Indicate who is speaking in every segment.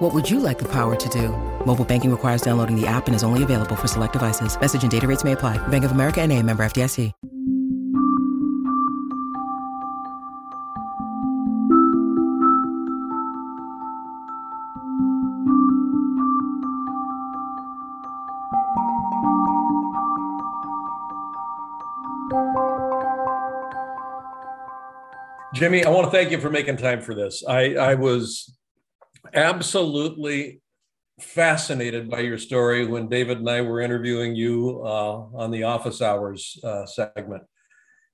Speaker 1: What would you like the power to do? Mobile banking requires downloading the app and is only available for select devices. Message and data rates may apply. Bank of America and a member FDIC.
Speaker 2: Jimmy, I want to thank you for making time for this. I, I was absolutely fascinated by your story when David and I were interviewing you uh, on the office hours uh, segment.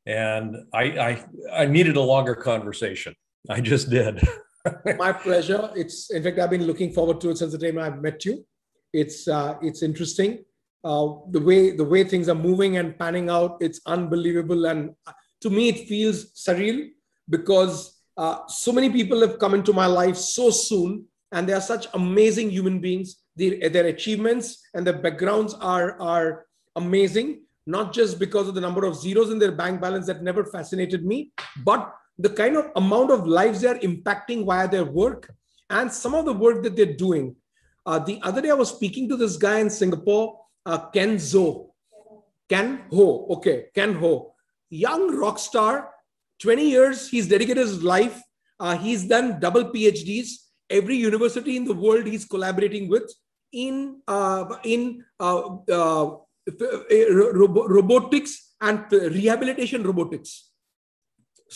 Speaker 2: And I, I, I needed a longer conversation. I just did.
Speaker 3: My pleasure. It's in fact I've been looking forward to it since the time I've met you. It's uh, it's interesting uh, the way the way things are moving and panning out. It's unbelievable, and to me it feels surreal because uh, so many people have come into my life so soon and they are such amazing human beings. Their, their achievements and their backgrounds are, are amazing not just because of the number of zeros in their bank balance that never fascinated me but the kind of amount of lives they're impacting via their work and some of the work that they're doing. Uh, the other day i was speaking to this guy in singapore uh, ken zo ken ho okay ken ho. Young rock star 20 years he's dedicated his life uh, he's done double phds every university in the world he's collaborating with in uh, in uh, uh, robotics and rehabilitation robotics.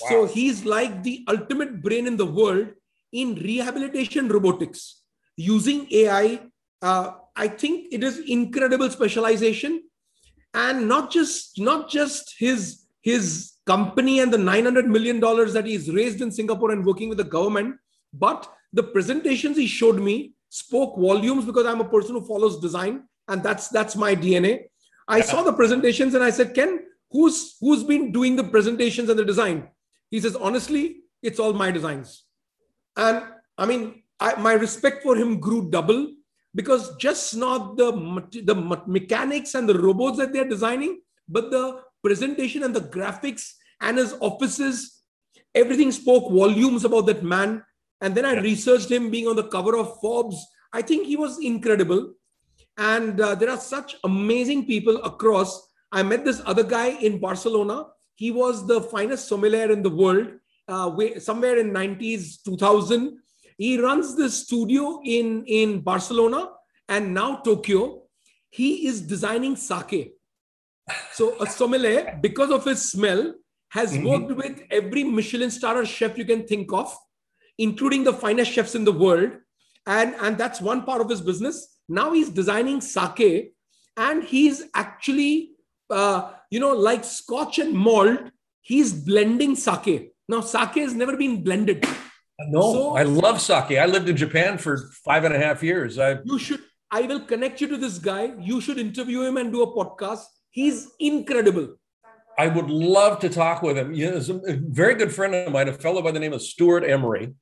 Speaker 3: Wow. so he's like the ultimate brain in the world in rehabilitation robotics using ai uh, i think it is incredible specialization. And not just not just his his company and the 900 million dollars that he's raised in Singapore and working with the government, but the presentations he showed me spoke volumes because I'm a person who follows design and that's that's my DNA. I saw the presentations and I said, Ken, who's who's been doing the presentations and the design? He says, honestly, it's all my designs. And I mean, I, my respect for him grew double because just not the the mechanics and the robots that they're designing, but the presentation and the graphics and his offices. Everything spoke volumes about that man. And then I researched him being on the cover of Forbes. I think he was incredible. And uh, there are such amazing people across. I met this other guy in Barcelona. He was the finest sommelier in the world, uh, somewhere in 90s, 2000. He runs this studio in, in Barcelona and now Tokyo. He is designing sake. So a sommelier, because of his smell, has mm-hmm. worked with every Michelin star chef you can think of, including the finest chefs in the world. And, and that's one part of his business. Now he's designing sake and he's actually, uh, you know, like scotch and malt, he's blending sake. Now, sake has never been blended.
Speaker 2: No, so, I love sake. I lived in Japan for five and a half years. I
Speaker 3: you should. I will connect you to this guy. You should interview him and do a podcast. He's incredible.
Speaker 2: I would love to talk with him. You know, a very good friend of mine, a fellow by the name of Stewart Emery.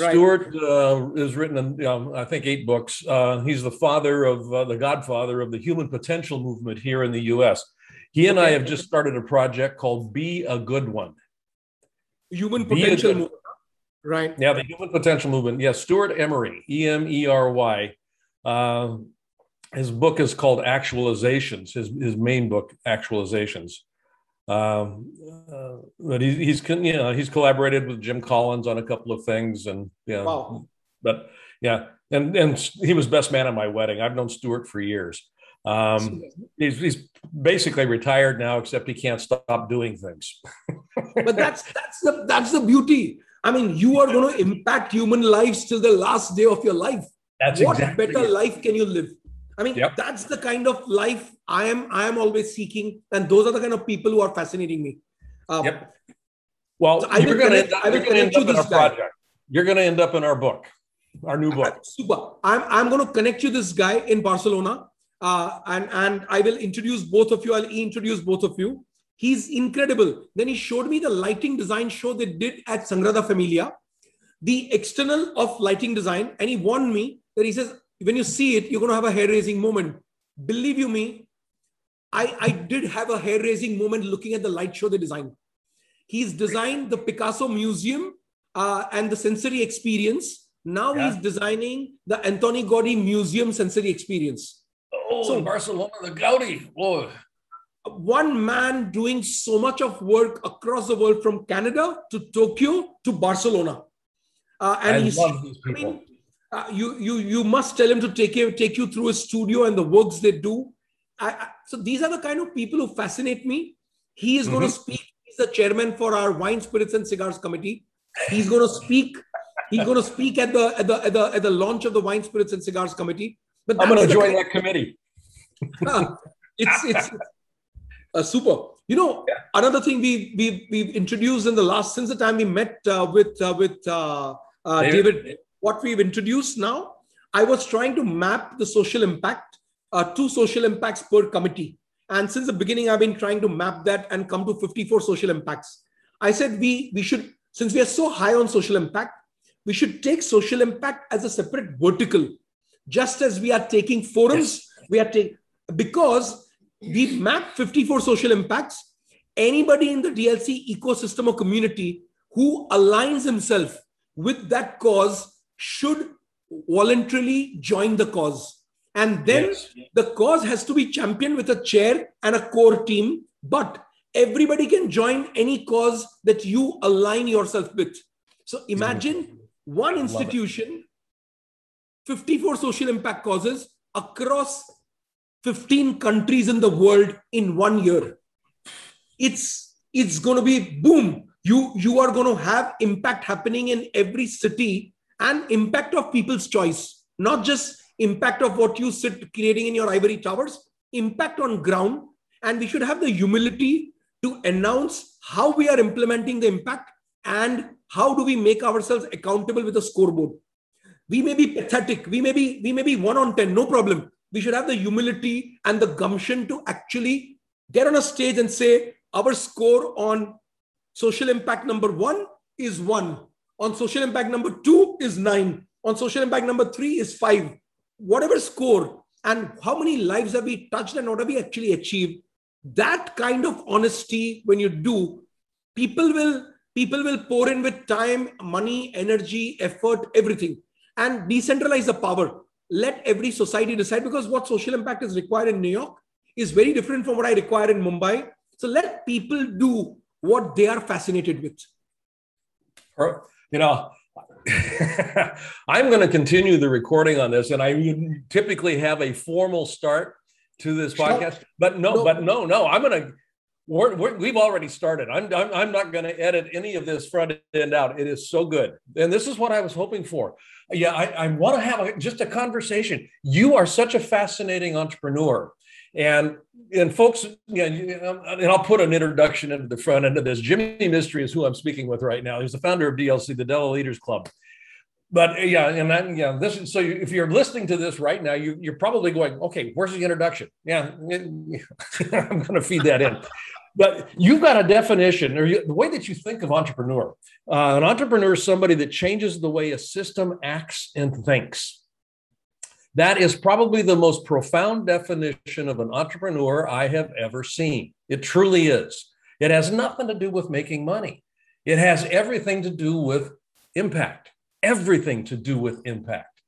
Speaker 2: Right. Stewart uh, has written, know, I think, eight books. Uh, he's the father of uh, the godfather of the human potential movement here in the U.S. He and. I have just started a project called "Be a Good One."
Speaker 3: Human potential movement, right?
Speaker 2: Yeah, the human potential movement. Yes, yeah, Stewart Emery, E M E R Y. Uh, his book is called Actualizations. His his main book, Actualizations. Um, uh, but he, he's you know he's collaborated with Jim Collins on a couple of things, and yeah, wow. but yeah, and and he was best man at my wedding. I've known Stewart for years. Um, he's he's basically retired now, except he can't stop doing things.
Speaker 3: but that's that's the that's the beauty. I mean, you are going to impact human lives till the last day of your life.
Speaker 2: That's exactly.
Speaker 3: what
Speaker 2: exactly
Speaker 3: better it. life can you live? I mean, yep. that's the kind of life I am. I am always seeking, and those are the kind of people who are fascinating me.
Speaker 2: Um, yep. Well, so you're going to end up, you're to end up in our guy. project. You're going to end up in our book, our new book.
Speaker 3: Super. I'm I'm going to connect you this guy in Barcelona, uh, and and I will introduce both of you. I'll introduce both of you. He's incredible. Then he showed me the lighting design show they did at Sangrada Familia, the external of lighting design. And he warned me that he says, when you see it, you're going to have a hair raising moment. Believe you me, I, I did have a hair raising moment looking at the light show they designed. He's designed the Picasso Museum uh, and the sensory experience. Now yeah. he's designing the Antoni Gaudi Museum sensory experience.
Speaker 2: Oh, so Barcelona, the Gaudi. Oh.
Speaker 3: One man doing so much of work across the world from Canada to Tokyo to Barcelona.
Speaker 2: Uh, and I he's, love these people. I mean,
Speaker 3: uh, you, you, you must tell him to take, take you through his studio and the works they do. I, I, so these are the kind of people who fascinate me. He is mm-hmm. going to speak. He's the chairman for our wine, spirits, and cigars committee. He's going to speak. He's going to speak at the at the at the at the launch of the wine, spirits, and cigars committee.
Speaker 2: But I'm going to join that committee.
Speaker 3: it's it's uh, super. You know, yeah. another thing we we we've introduced in the last since the time we met uh, with uh, with uh, uh, David. David. What we've introduced now, I was trying to map the social impact, uh, two social impacts per committee, and since the beginning, I've been trying to map that and come to 54 social impacts. I said we we should since we are so high on social impact, we should take social impact as a separate vertical, just as we are taking forums. Yes. We are taking because we map 54 social impacts. Anybody in the DLC ecosystem or community who aligns himself with that cause should voluntarily join the cause. And then yes. the cause has to be championed with a chair and a core team. But everybody can join any cause that you align yourself with. So imagine one institution, 54 social impact causes across 15 countries in the world in one year. It's it's going to be boom. You you are going to have impact happening in every city and impact of people's choice, not just impact of what you sit creating in your ivory towers, impact on ground. And we should have the humility to announce how we are implementing the impact and how do we make ourselves accountable with a scoreboard. We may be pathetic. We may be we may be 1 on 10 no problem. We should have the humility and the gumption to actually get on a stage and say our score on social impact number 1 is 1 on social impact number 2 is 9 on social impact number 3 is 5 whatever score and how many lives have we touched and what have we actually achieved that kind of honesty when you do people will people will pour in with time money energy effort everything and decentralize the power. Let every society decide because what social impact is required in new york is very different from what i require in mumbai. So let people do what they are fascinated with
Speaker 2: you know i'm going to continue the recording on this and i typically have a formal start to this podcast. But no, no, but no, no, I'm going to. We're, we have already started. I'm, I'm, I'm not going to edit any of this front end out. It is so good. And this is what I was hoping for. Yeah, I, I want to have a, just a conversation. You are such a fascinating entrepreneur. And and folks, yeah, and I'll put an introduction into the front end of this. Jimmy Mistry is who I'm speaking with right now. He's the founder of DLC, the Della Leaders Club but yeah, and that, yeah, this is so. You, if you're listening to this right now, you, you're probably going, okay, where's the introduction? Yeah, I'm going to feed that in. But you've got a definition, or you, the way that you think of entrepreneur. Uh, an entrepreneur is somebody that changes the way a system acts and thinks. That is probably the most profound definition of an entrepreneur I have ever seen. It truly is. It has nothing to do with making money. It has everything to do with impact everything to do with impact.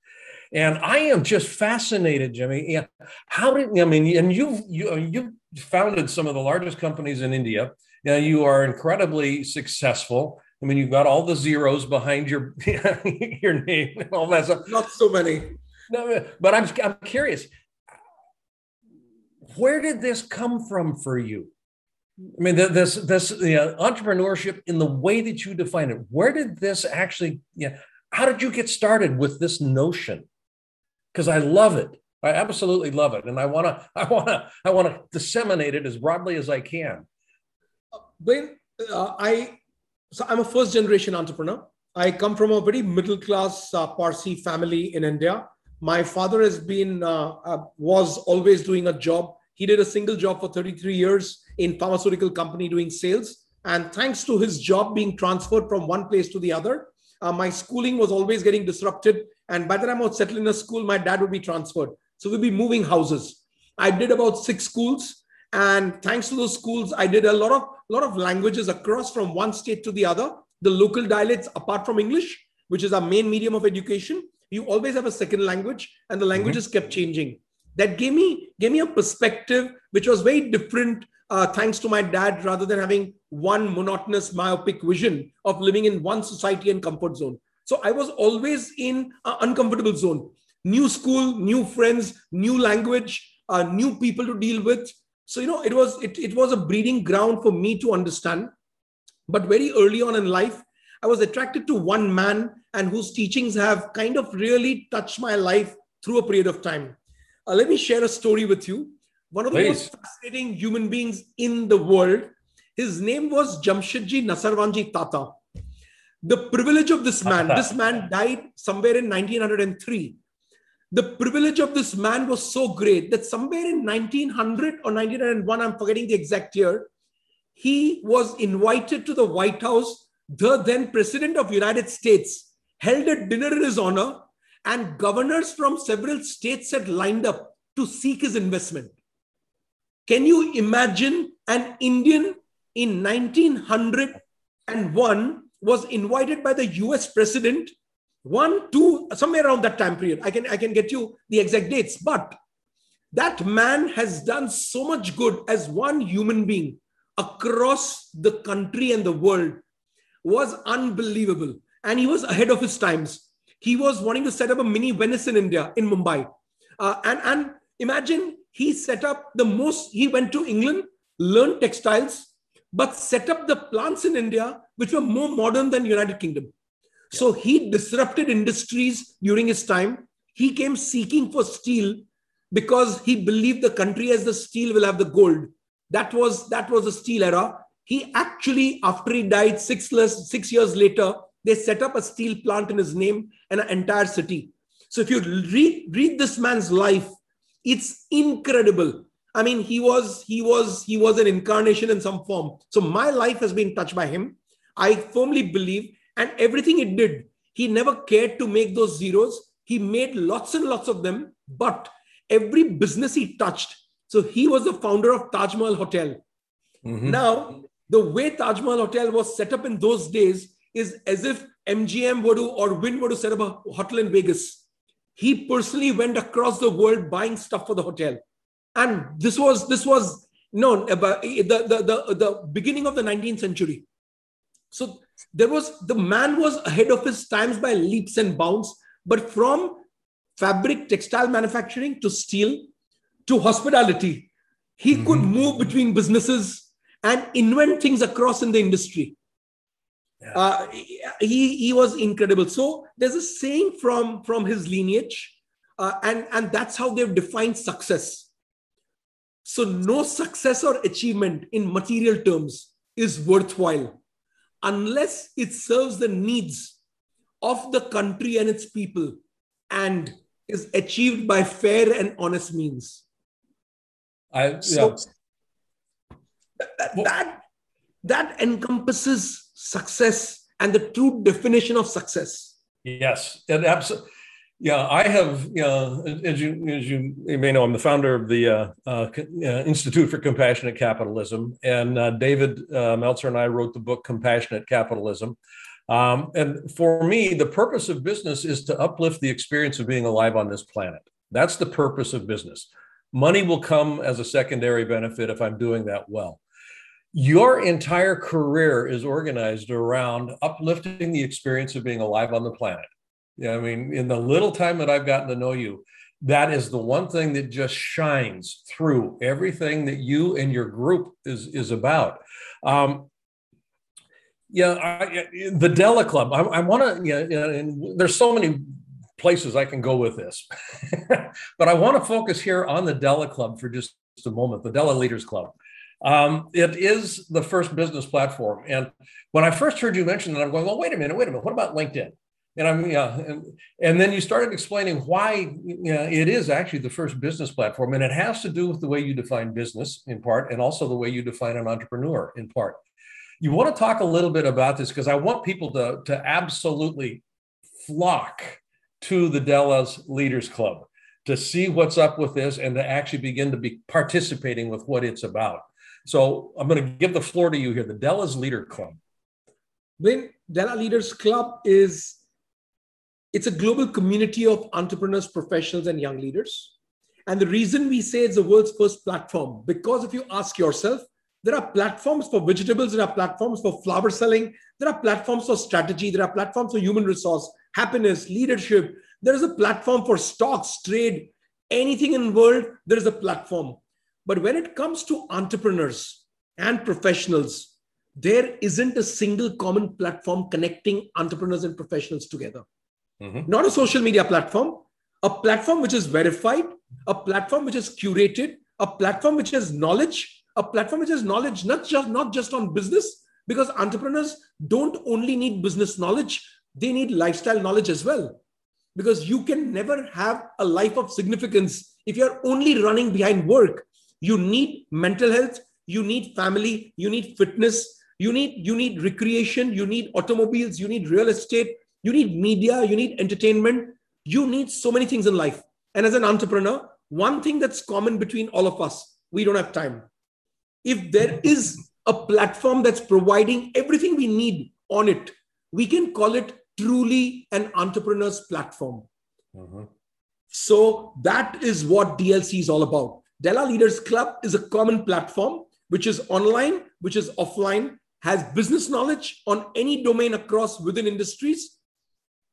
Speaker 2: And I am just fascinated, Jimmy. How did I mean? And you've you you founded some of the largest companies in India. Now you are incredibly successful. I mean, you've got all the zeros behind your your name, and all that stuff.
Speaker 3: Not so many.
Speaker 2: No, but I'm I'm curious. Where did this come from for you? I mean, this this you know, entrepreneurship in the way that you define it. Where did this actually? Yeah, how did you get started with this notion? Because I love it. I absolutely love it, and I want to. I want to. I want to disseminate it as broadly as I can.
Speaker 3: When uh, I, so I'm a first generation entrepreneur. I come from a very middle class uh, Parsi family in India. My father has been uh, uh, was always doing a job he did a single job for 33 years in pharmaceutical company doing sales. And thanks to his job being transferred from one place to the other, uh, my schooling was always getting disrupted. And by the time I would settle in a school, my dad would be transferred. So we'd be moving houses. I did about six schools. And thanks to those schools, I did a lot of lot of languages across from one state to the other. The local dialects, apart from English, which is our main medium of education, you always have a second language, and the languages mm-hmm. kept changing. That gave me gave me a perspective which was very different, uh, thanks to my dad, rather than having one monotonous myopic vision of living in one society and comfort zone. So I was always in an uncomfortable zone. New school, new friends, new language, uh, new people to deal with. So you know, it was it, it was a breeding ground for me to understand. But very early on in life, I was attracted to one man and whose teachings have kind of really touched my life through a period of time. Uh, let me share a story with you. One of the Please. most fascinating human beings in the world. His name was Jamshedji Nasarwanji Tata. The privilege of this man, this man died somewhere in 1903 the privilege of this man was so great that somewhere in 1900 or 1901, I'm forgetting the exact year, he was invited to the White House. The then president of United States held a dinner in his honor, and governors from several states had lined up to seek his investment. Can you imagine an Indian in 1901 was invited by the US president one, two, somewhere around that time period. I can I can get you the exact dates, but that man has done so much good as one human being across the country and the world was unbelievable. And he was ahead of his times. He was wanting to set up a mini Venice in India, in Mumbai. Uh, and, and imagine he set up the most, he went to England, learned textiles, but set up the plants in India, which were more modern than United Kingdom. So he disrupted industries during his time. He came seeking for steel because he believed the country as the steel will have the gold. That was that was the steel era. He actually, after he died six, less, six years later, they set up a steel plant in his name and an entire city. So if you read, read this man's life, it's incredible. I mean, he was he was he was an incarnation in some form. So my life has been touched by him. I firmly believe and everything it did, he never cared to make those zeros. He made lots and lots of them, but every business he touched. So he was the founder of Taj Mahal Hotel. Mm-hmm. Now, the way Taj Mahal Hotel was set up in those days is as if MGM were to or Wynn were to set up a hotel in Vegas. He personally went across the world buying stuff for the hotel. And this was this was known about the, the, the, the beginning of the 19th century. So there was the man was ahead of his times by leaps and bounds. But from fabric, textile manufacturing to steel to hospitality, he mm-hmm. could move between businesses and invent things across in the industry. Yeah. Uh, he, he was incredible. So there's a saying from, from his lineage, uh, and, and that's how they've defined success. So no success or achievement in material terms is worthwhile unless it serves the needs of the country and its people and is achieved by fair and honest means.
Speaker 2: I, so
Speaker 3: yeah. That, that, that encompasses success and the true definition of success.
Speaker 2: Yes, and absolutely. Yeah, I have, you as you, as you may know, I'm the founder of the uh, uh, uh Institute for Compassionate Capitalism. And uh, David uh, Meltzer and I wrote the book Compassionate Capitalism. Um, and for me, the purpose of business is to uplift the experience of being alive on this planet. That's the purpose of business. Money will come as a secondary benefit if I'm doing that well. Your entire career is organized around uplifting the experience of being alive on the planet yeah, I mean, in the little time that I've gotten to know you, that is the one thing that just shines through everything that you and your group is is about. Um, yeah, I, the Della Club. I, I want to. Yeah, and there's so many places I can go with this, but I want to focus here on the Della Club for just a moment. The Della Leaders Club. Um, it is the first business platform, and when I first heard you mention that, I'm going, well, wait a minute, wait a minute. What about LinkedIn? and I'm yeah, and, and then you started explaining why you know, it is actually the first business platform, and it has to do with the way you define business in part, and also the way you define an entrepreneur in part. You want to talk a little bit about this because I want people to to absolutely flock to the Della's Leaders Club to see what's up with this and to actually begin to be participating with what it's about. So I'm going to give the floor to you here, the Della's Leader Club.
Speaker 3: When Della Leaders Club is it's a global community of entrepreneurs, professionals, and young leaders. And the reason we say it's the world's first platform, because if you ask yourself, there are platforms for vegetables, there are platforms for flower selling, there are platforms for strategy, there are platforms for human resource, happiness, leadership. There is a platform for stocks, trade, anything in the world, there is a platform. But when it comes to entrepreneurs and professionals, there isn't a single common platform connecting entrepreneurs and professionals together mm-hmm. not a social media platform, a platform which is verified, a platform which is curated, a platform which has knowledge, a platform which has knowledge not just not just on business, because entrepreneurs don't only need business knowledge, they need lifestyle knowledge as well. Because you can never have a life of significance if you're only running behind work. You need mental health, you need family, you need fitness, you need you need recreation, you need automobiles, you need real estate, you need media, you need entertainment, you need so many things in life. And as an entrepreneur, one thing that's common between all of us, we don't have time. If there is a platform that's providing everything we need on it, we can call it truly an entrepreneur's platform. Uh-huh. So that is what DLC is all about. Della Leaders Club is a common platform which is online, which is offline, has business knowledge on any domain across within industries,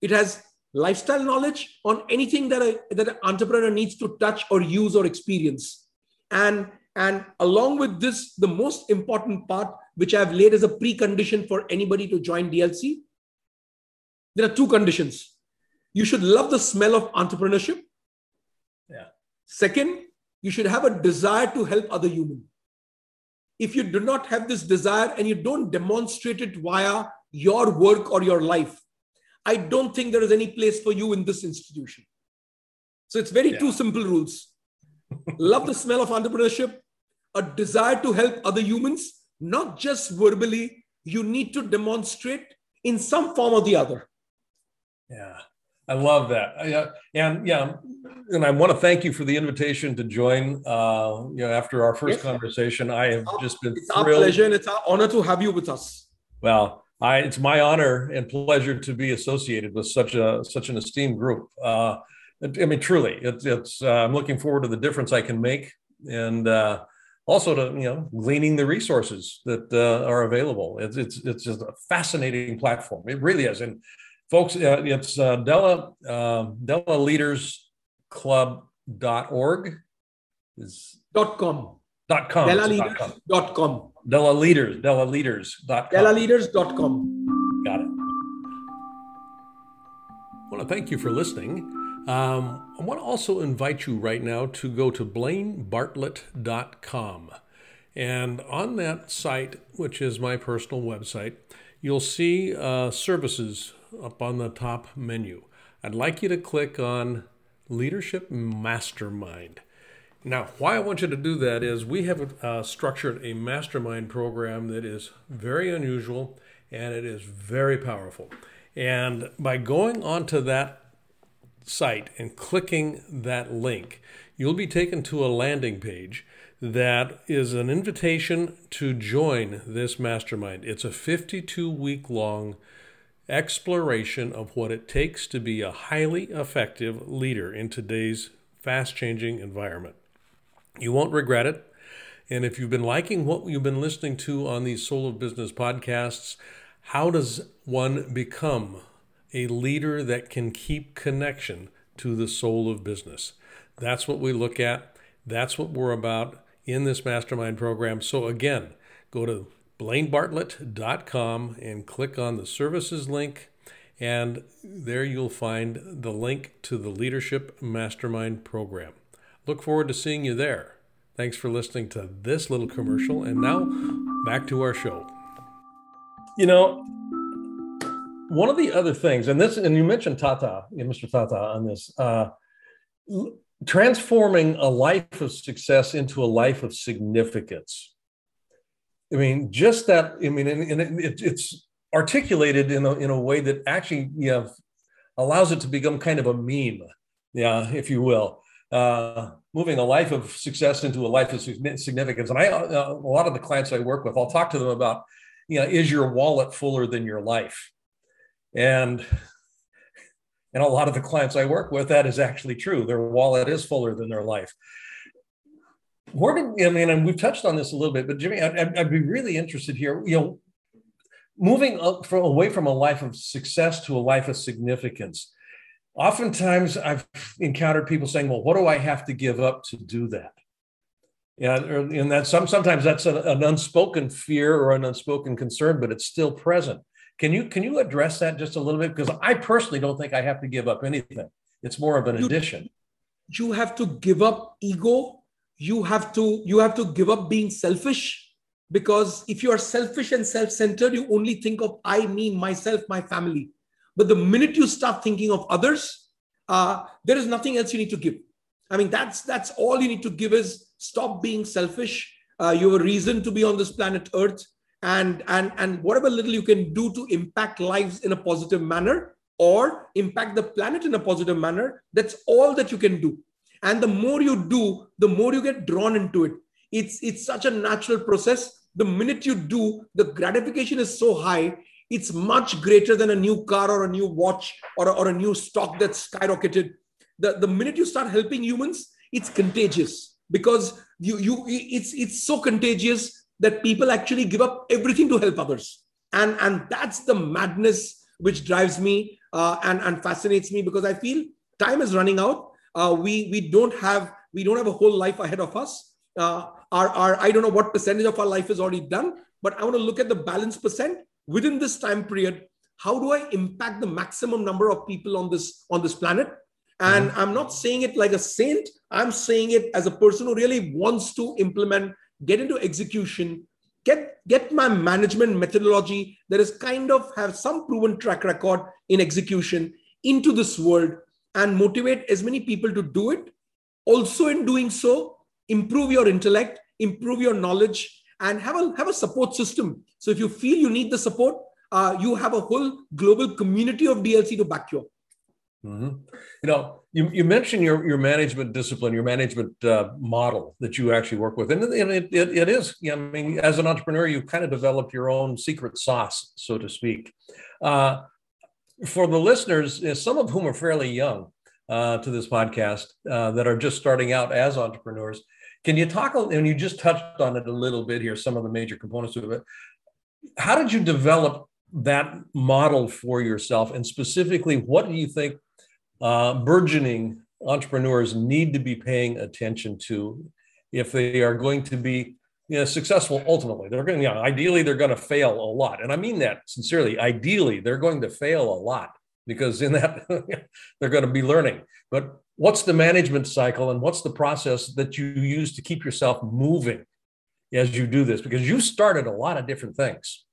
Speaker 3: it has lifestyle knowledge on anything that, a, that an entrepreneur needs to touch or use or experience. And, and along with this, the most important part, which I've laid as a precondition for anybody to join DLC, there are two conditions. You should love the smell of entrepreneurship.
Speaker 2: Yeah.
Speaker 3: Second, you should have a desire to help other human. If you do not have this desire and you don't demonstrate it via your work or your life, I don't think there is any place for you in this institution. So it's very yeah. two simple rules. Love the smell of entrepreneurship, a desire to help other humans, not just verbally, you need to demonstrate in some form or the other.
Speaker 2: Yeah. I love that. Uh, and yeah, and I want to thank you for the invitation to join. Uh, you know, after our first yes. conversation, I have just been.
Speaker 3: It's thrilled. our pleasure and it's our honor to have you with us.
Speaker 2: Well, I, it's my honor and pleasure to be associated with such a such an esteemed group. Uh, I mean, truly, it's it's. Uh, I'm looking forward to the difference I can make, and uh, also to you know gleaning the resources that uh, are available. It's it's it's just a fascinating platform. It really is, and folks, uh, it's uh, Della uh, Della Leaders Club.org
Speaker 3: is dot com
Speaker 2: dot com
Speaker 3: Della Leaders dot com
Speaker 2: Della Leaders, Della Leaders.com.
Speaker 3: DellaLeaders.com.
Speaker 2: Got it. I want to thank you for listening. Um, I want to also invite you right now to go to blainebartlett.com. And on that site, which is my personal website, you'll see uh, services up on the top menu. I'd like you to click on Leadership Mastermind. Now, why I want you to do that is we have uh, structured a mastermind program that is very unusual and it is very powerful. And by going onto that site and clicking that link, you'll be taken to a landing page that is an invitation to join this mastermind. It's a 52 week long exploration of what it takes to be a highly effective leader in today's fast changing environment. You won't regret it. And if you've been liking what you've been listening to on these Soul of Business podcasts, how does one become a leader that can keep connection to the soul of business? That's what we look at. That's what we're about in this mastermind program. So, again, go to blainebartlett.com and click on the services link, and there you'll find the link to the Leadership Mastermind program. Look forward to seeing you there. Thanks for listening to this little commercial. And now back to our show. You know, one of the other things, and this, and you mentioned Tata, Mr. Tata, on this, uh, transforming a life of success into a life of significance. I mean, just that. I mean, and, and it, it's articulated in a in a way that actually, you know, allows it to become kind of a meme, yeah, if you will. Uh, moving a life of success into a life of significance. And I, uh, a lot of the clients I work with, I'll talk to them about, you know, is your wallet fuller than your life? And and a lot of the clients I work with, that is actually true. Their wallet is fuller than their life. Where did I mean? And we've touched on this a little bit, but Jimmy, I'd, I'd be really interested here. You know, moving up from away from a life of success to a life of significance. Oftentimes, I've encountered people saying, "Well, what do I have to give up to do that?" And, and that some sometimes that's an, an unspoken fear or an unspoken concern, but it's still present. Can you can you address that just a little bit? Because I personally don't think I have to give up anything. It's more of an you, addition.
Speaker 3: You have to give up ego. You have to you have to give up being selfish. Because if you are selfish and self-centered, you only think of I, me, myself, my family. But the minute you start thinking of others, uh, there is nothing else you need to give. I mean, that's that's all you need to give is stop being selfish. Uh, you have a reason to be on this planet Earth and and and whatever little you can do to impact lives in a positive manner or impact the planet in a positive manner that's all that you can do and the more you do the more you get drawn into it it's it's such a natural process the minute you do the gratification is so high it's much greater than a new car or a new watch or, or a new stock that's skyrocketed the, the minute you start helping humans it's contagious because you you it's it's so contagious that people actually give up everything to help others. And, and that's the madness which drives me uh, and, and fascinates me because I feel time is running out. Uh, we, we don't have we don't have a whole life ahead of us. Uh, our, our, I don't know what percentage of our life is already done, but I want to look at the balance percent within this time period. How do I impact the maximum number of people on this on this planet? And mm-hmm. I'm not saying it like a saint. I'm saying it as a person who really wants to implement get into execution, get get my management methodology that is kind of have some proven track record in execution into this world and motivate as many people to do it. Also, in doing so, improve your intellect, improve your knowledge, and have a have a support system. So if you feel you need the support, uh, you have a whole global community of DLC to back you up.
Speaker 2: Mm-hmm. You know, you, you mentioned your, your management discipline, your management uh, model that you actually work with, and, it, it, it is. I mean, as an entrepreneur, you kind of developed your own secret sauce, so to speak. Uh, for the listeners, uh, some of whom are fairly young uh, to this podcast, uh, that are just starting out as entrepreneurs, can you talk? And you just touched on it a little bit here. Some of the major components of it. How did you develop that model for yourself, and specifically, what do you think? uh, burgeoning entrepreneurs need to be paying attention to if they are going to be you know, successful ultimately. They're going to, you know, ideally, they're going to fail a lot. And I mean that sincerely. Ideally, they're going to fail a lot because in that they're going to be learning. But what's the management cycle and what's the process that you use to keep yourself moving as you do this? Because you started a lot of different things.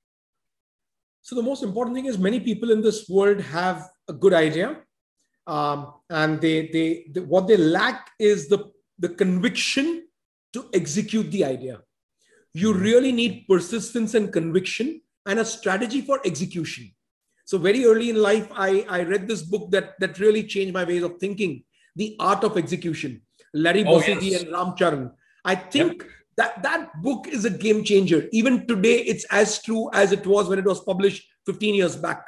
Speaker 3: So the most important thing is many people in this world have a good idea um, and they, they, they what they lack is the the conviction to execute the idea you really need persistence and conviction and a strategy for execution so very early in life i, I read this book that, that really changed my ways of thinking the art of execution larry oh, yes. and ram charan i think yep. that that book is a game changer even today it's as true as it was when it was published 15 years back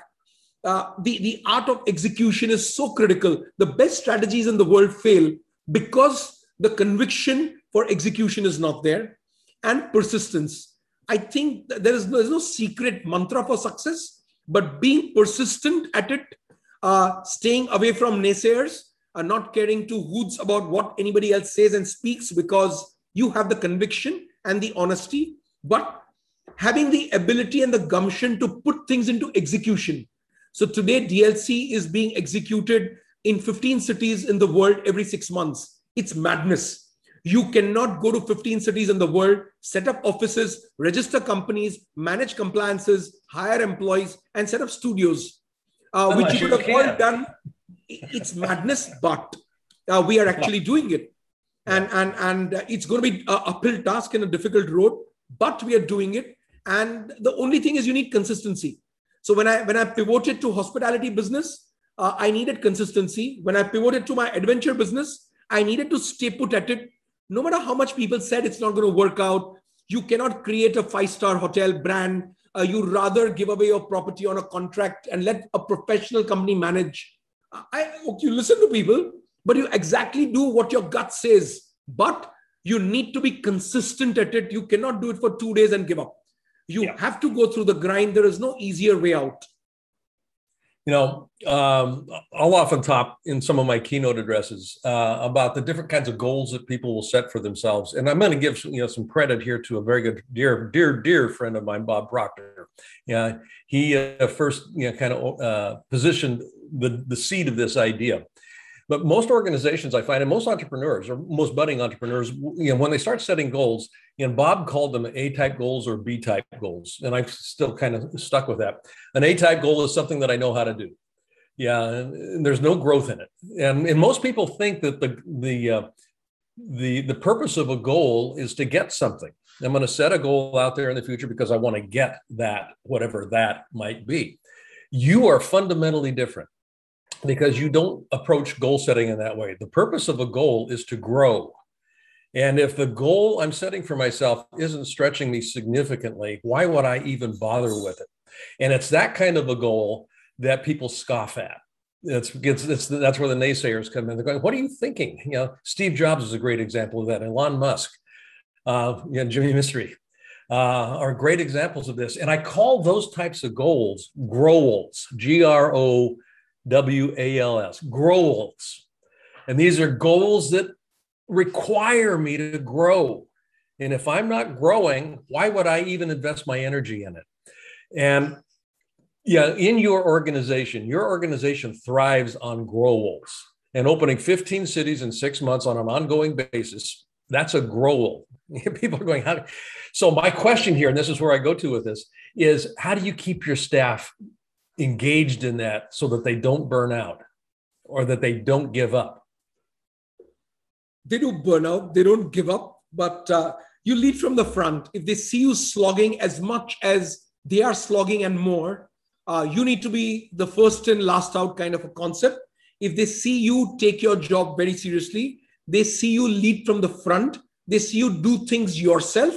Speaker 3: uh, the, the art of execution is so critical. The best strategies in the world fail because the conviction for execution is not there and persistence. I think there is no, there's no secret mantra for success, but being persistent at it, uh, staying away from naysayers, uh, not caring two hoots about what anybody else says and speaks because you have the conviction and the honesty, but having the ability and the gumption to put things into execution so today, DLC is being executed in 15 cities in the world every six months. It's madness. You cannot go to 15 cities in the world, set up offices, register companies, manage compliances, hire employees, and set up studios. uh, which you could have all done. It's madness, but uh, we are actually doing it. And, and, and it's going to be an uphill task and a difficult road, but we are doing it. And the only thing is you need consistency. So when I when I pivoted to hospitality business, uh, I needed consistency. When I pivoted to my adventure business, I needed to stay put at it. No matter how much people said it's not going to work out, you cannot create a five star hotel brand. Uh, you rather give away your property on a contract and let a professional company manage. I, you listen to people, but you exactly do what your gut says. But you need to be consistent at it. You cannot do it for two days and give up. You yeah. have to go through the grind. There is no easier way out
Speaker 2: you know, um, I'll often talk in some of my keynote addresses uh, about the different kinds of goals that people will set for themselves. And I'm going to give you know some credit here to a very good dear dear dear friend of mine, Bob Proctor. Yeah, he uh, first you know kind of uh, positioned the the seed of this idea. But most organizations, I find, and most entrepreneurs or most budding entrepreneurs, you know, when they start setting goals, you know, Bob called them A-type goals or B-type goals, and I'm still kind of stuck with that. An A-type goal is something that I know how to do. Yeah, and there's no growth in it, and, and most people think that the the uh, the the purpose of a goal is to get something. I'm going to set a goal out there in the future because I want to get that, whatever that might be. You are fundamentally different because you don't approach goal setting in that way. The purpose of a goal is to grow. And if the goal I'm setting for myself isn't stretching me significantly, why would I even bother with it? And it's that kind of a goal that people scoff at. It's, it's, it's that's where the naysayers come in. They're going, "What are you thinking?" You know, Steve Jobs is a great example of that. Elon Musk, uh, you know, Jimmy Mistry, uh, are great examples of this. And I call those types of goals growls, G R O W A L S, goals. And these are goals that require me to grow. And if I'm not growing, why would I even invest my energy in it? And yeah, in your organization, your organization thrives on goals. And opening 15 cities in six months on an ongoing basis, that's a goal. People are going, how? So, my question here, and this is where I go to with this, is how do you keep your staff engaged in that so that they don't burn out or that they don't give up?
Speaker 3: They do burn out, they don't give up, but uh, you lead from the front. If they see you slogging as much as they are slogging and more, uh, you need to be the first in, last out kind of a concept. If they see you take your job very seriously, they see you lead from the front, they see you do things yourself,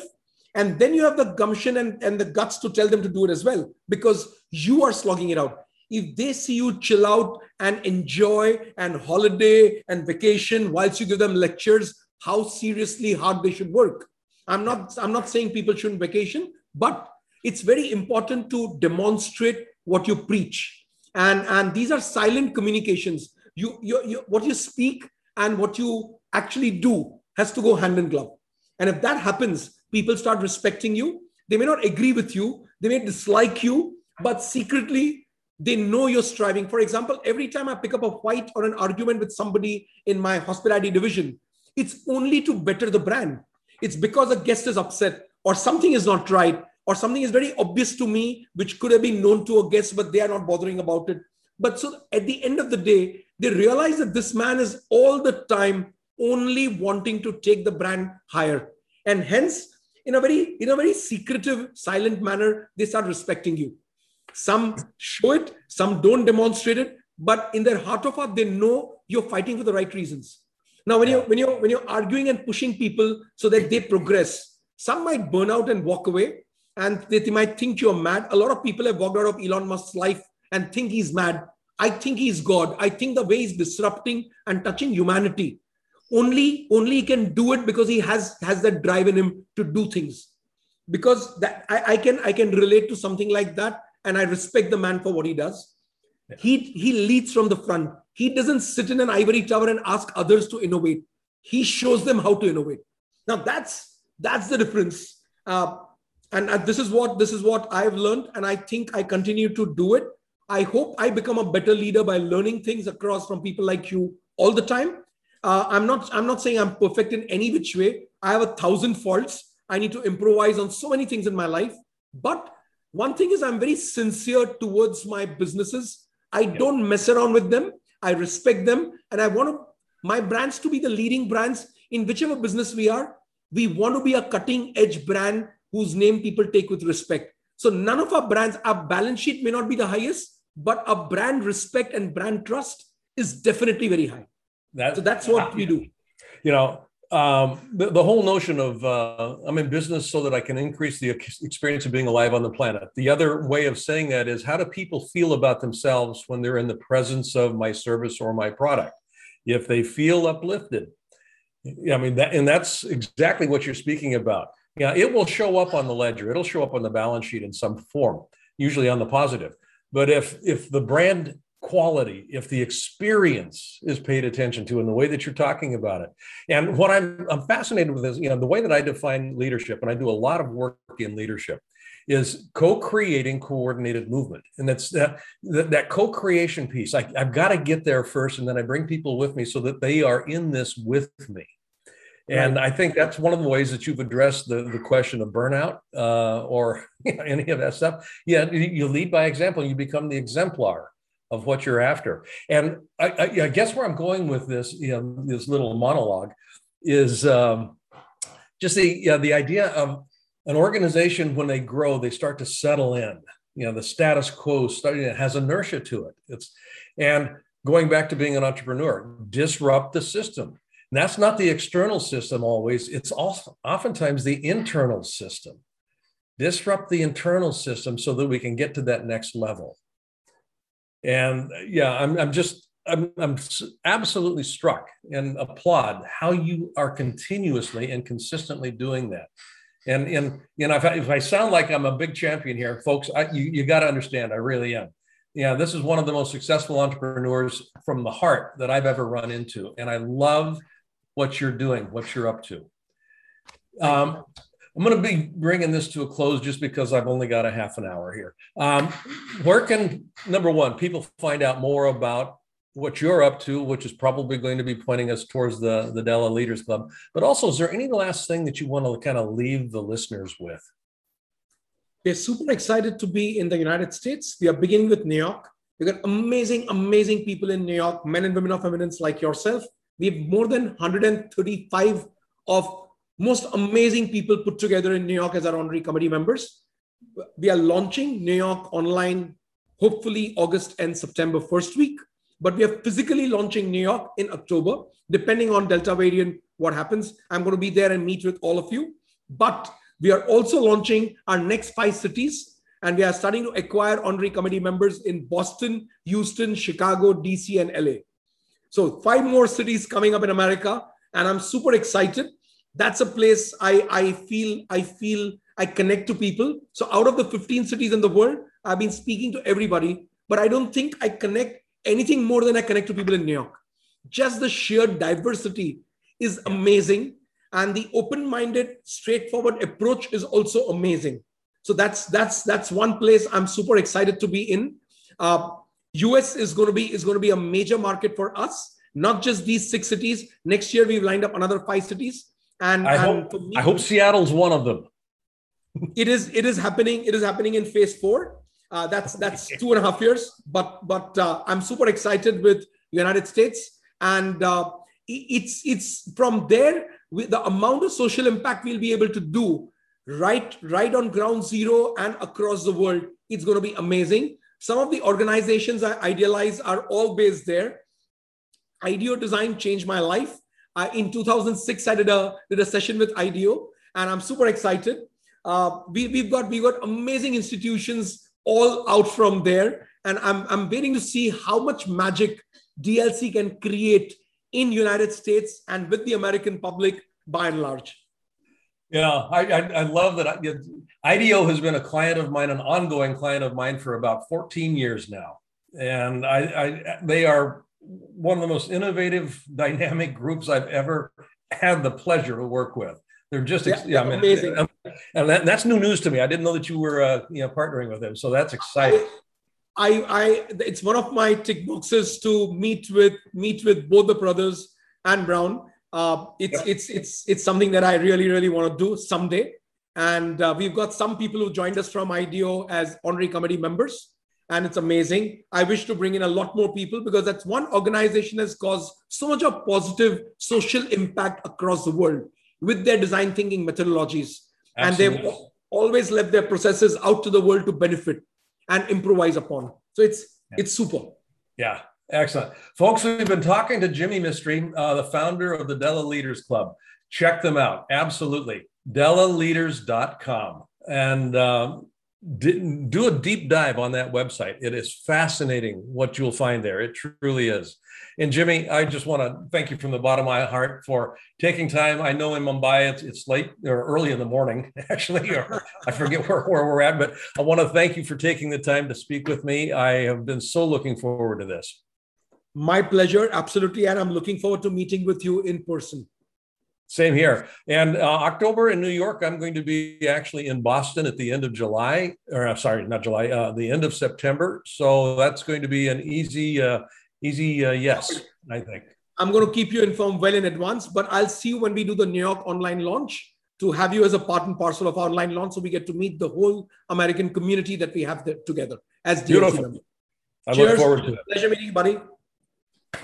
Speaker 3: and then you have the gumption and, and the guts to tell them to do it as well because you are slogging it out. If they see you chill out and enjoy and holiday and vacation whilst you give them lectures how seriously hard they should work. I'm not i'm not saying people shouldn't vacation but it's very important to demonstrate what you preach. And and these are silent communications. You, you, you what you speak and what you actually do has to go hand in glove. And if that happens people start respecting you. They may not agree with you, they may dislike you, but secretly they know you're striving. For example, every time I pick up a fight or an argument with somebody in my hospitality division, it's only to better the brand. It's because a guest is upset or something is not right or something is very obvious to me, which could have been known to a guest, but they are not bothering about it. But so at the end of the day, they realize that this man is all the time only wanting to take the brand higher. And hence, in a very in a very secretive silent manner they start respecting you. Some show it some don't demonstrate it but in their heart of heart they know you're fighting for the right reasons. Now when you when you when you're arguing and pushing people so that they progress some might burn out and walk away and they, they might think you're mad. A lot of people have walked out of elon musk's life and think he's mad. I think he's god. I think the way he's disrupting and touching humanity only only he can do it because he has has that drive in him to do things. Because that I, I can i can relate to something like that and i respect the man for what he does. Yeah. he he leads from the front. He doesn't sit in an ivory tower and ask others to innovate. He shows them how to innovate. Now that's that's the difference. Uh, and, and this is what this is what i've learned and i think i continue to do it. I hope i become a better leader by learning things across from people like you all the time uh, i'm not i'm not saying i'm perfect in any which way i have a thousand faults i need to improvise on so many things in my life but one thing is i'm very sincere towards my businesses I don't mess around with them. I respect them. And I want my brands to be the leading brands in whichever business we are. We want to be a cutting edge brand whose name people take with respect. So none of our brands, our balance sheet may not be the highest, but our brand respect and brand trust is definitely very high. That, so that's what we do.
Speaker 2: You know, um, the, the, whole notion of uh, I'm in business so that I can increase the experience of being alive on the planet. The other way of saying that is how do people feel about themselves when they're in the presence of my service or my product? If they feel uplifted, I mean that, and that's exactly what you're speaking about. Yeah, it will show up on the ledger. It'll show up on the balance sheet in some form, usually on the positive. But if if the brand quality, if the experience is paid attention to in the way that you're talking about it, and what I'm I'm fascinated with is you know the way that I define leadership, and I do a lot of work in leadership, is co-creating coordinated movement, and that's that that, that co-creation piece. I, I've got to get there first, and then I bring people with me so that they are in this with me. And I think that's one of the ways that you've addressed the, the question of burnout uh, or you know, any of that stuff. Yeah, you lead by example. You become the exemplar of what you're after. And I, I, I guess where I'm going with this, you know, this little monologue is um, just the you know, the idea of an organization when they grow, they start to settle in. You know, the status quo starting has inertia to it. It's and going back to being an entrepreneur, disrupt the system and that's not the external system always, it's also oftentimes the internal system. Disrupt the internal system so that we can get to that next level. And yeah, I'm, I'm just, I'm, I'm absolutely struck and applaud how you are continuously and consistently doing that. And, and you know, if I, if I sound like I'm a big champion here, folks, I, you, you got to understand, I really am. Yeah, this is one of the most successful entrepreneurs from the heart that I've ever run into. And I love what you're doing, what you're up to. Um, I'm going to be bringing this to a close just because I've only got a half an hour here. Um, where can, number one, people find out more about what you're up to, which is probably going to be pointing us towards the, the Della Leaders Club. But also, is there any last thing that you want to kind of leave the listeners with?
Speaker 3: We're super excited to be in the United States. We are beginning with New York. We've got amazing, amazing people in New York, men and women of eminence like yourself. We have more than 135 of most amazing people put together in New York as our honorary committee members. We are launching New York online, hopefully August and September first week, but we are physically launching New York in October, depending on Delta variant, what happens. I'm going to be there and meet with all of you. But we are also launching our next five cities, and we are starting to acquire honorary committee members in Boston, Houston, Chicago, DC, and LA. So five more cities coming up in America, and I'm super excited. That's a place I, I feel I feel I connect to people. So out of the 15 cities in the world, I've been speaking to everybody, but I don't think I connect anything more than I connect to people in New York. Just the sheer diversity is amazing. And the open-minded, straightforward approach is also amazing. So that's that's that's one place I'm super excited to be in. Uh, US is going to be is going to be a major market for us. Not just these six cities. Next year we've lined up another five cities. And
Speaker 2: I
Speaker 3: and
Speaker 2: hope me, I hope Seattle's one of them.
Speaker 3: it is it is happening. It is happening in phase four. Uh, that's that's two and a half years. But but uh, I'm super excited with United States, and uh, it's it's from there with the amount of social impact we'll be able to do right right on ground zero and across the world. It's going to be amazing. Some of the organizations I idealize are all based there. IDEO design changed my life. Uh, in 2006, I did a, did a session with IDEO, and I'm super excited. Uh, we, we've got we got amazing institutions all out from there, and I'm, I'm waiting to see how much magic DLC can create in United States and with the American public by and large.
Speaker 2: Yeah, I, I, I love that. IDEO has been a client of mine, an ongoing client of mine for about 14 years now. And I, I they are one of the most innovative, dynamic groups I've ever had the pleasure to work with. They're just yeah, yeah I mean, amazing, and that, that's new news to me. I didn't know that you were uh, you know partnering with them, so that's exciting.
Speaker 3: I, I, it's one of my tick boxes to meet with meet with both the brothers and Brown uh, it's yeah. it's it's it's something that I really really want to do someday. And uh, we've got some people who joined us from IDEO as honorary committee members, and it's amazing. I wish to bring in a lot more people because that's one organization has caused so much of positive social impact across the world with their design thinking methodologies. Absolutely. And they've always left their processes out to the world to benefit and improvise upon. So it's yeah. it's super.
Speaker 2: Yeah, excellent. Folks, we've been talking to Jimmy Mistry, uh, the founder of the Della Leaders Club. Check them out. Absolutely. DellaLeaders.com. And um, do a deep dive on that website. It is fascinating what you'll find there. It truly is. And Jimmy, I just want to thank you from the bottom of my heart for taking time. I know in Mumbai it's, it's late or early in the morning, actually, or I forget where, where we're at, but I want to thank you for taking the time to speak with me. I have been so looking forward to this.
Speaker 3: My pleasure, absolutely. And I'm looking forward to meeting with you in person.
Speaker 2: Same here. And uh, October in New York, I'm going to be actually in Boston at the end of July, or sorry, not July, uh, the end of September. So that's going to be an easy, uh, easy uh, yes, I think.
Speaker 3: I'm going to keep you informed well in advance, but I'll see you when we do the New York online launch to have you as a part and parcel of our online launch, so we get to meet the whole American community that we have together as
Speaker 2: Beautiful. DLC I Cheers. look forward to it.
Speaker 3: Pleasure meeting you, buddy.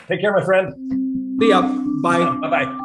Speaker 2: Take care, my friend.
Speaker 3: See ya. Bye.
Speaker 2: Bye bye.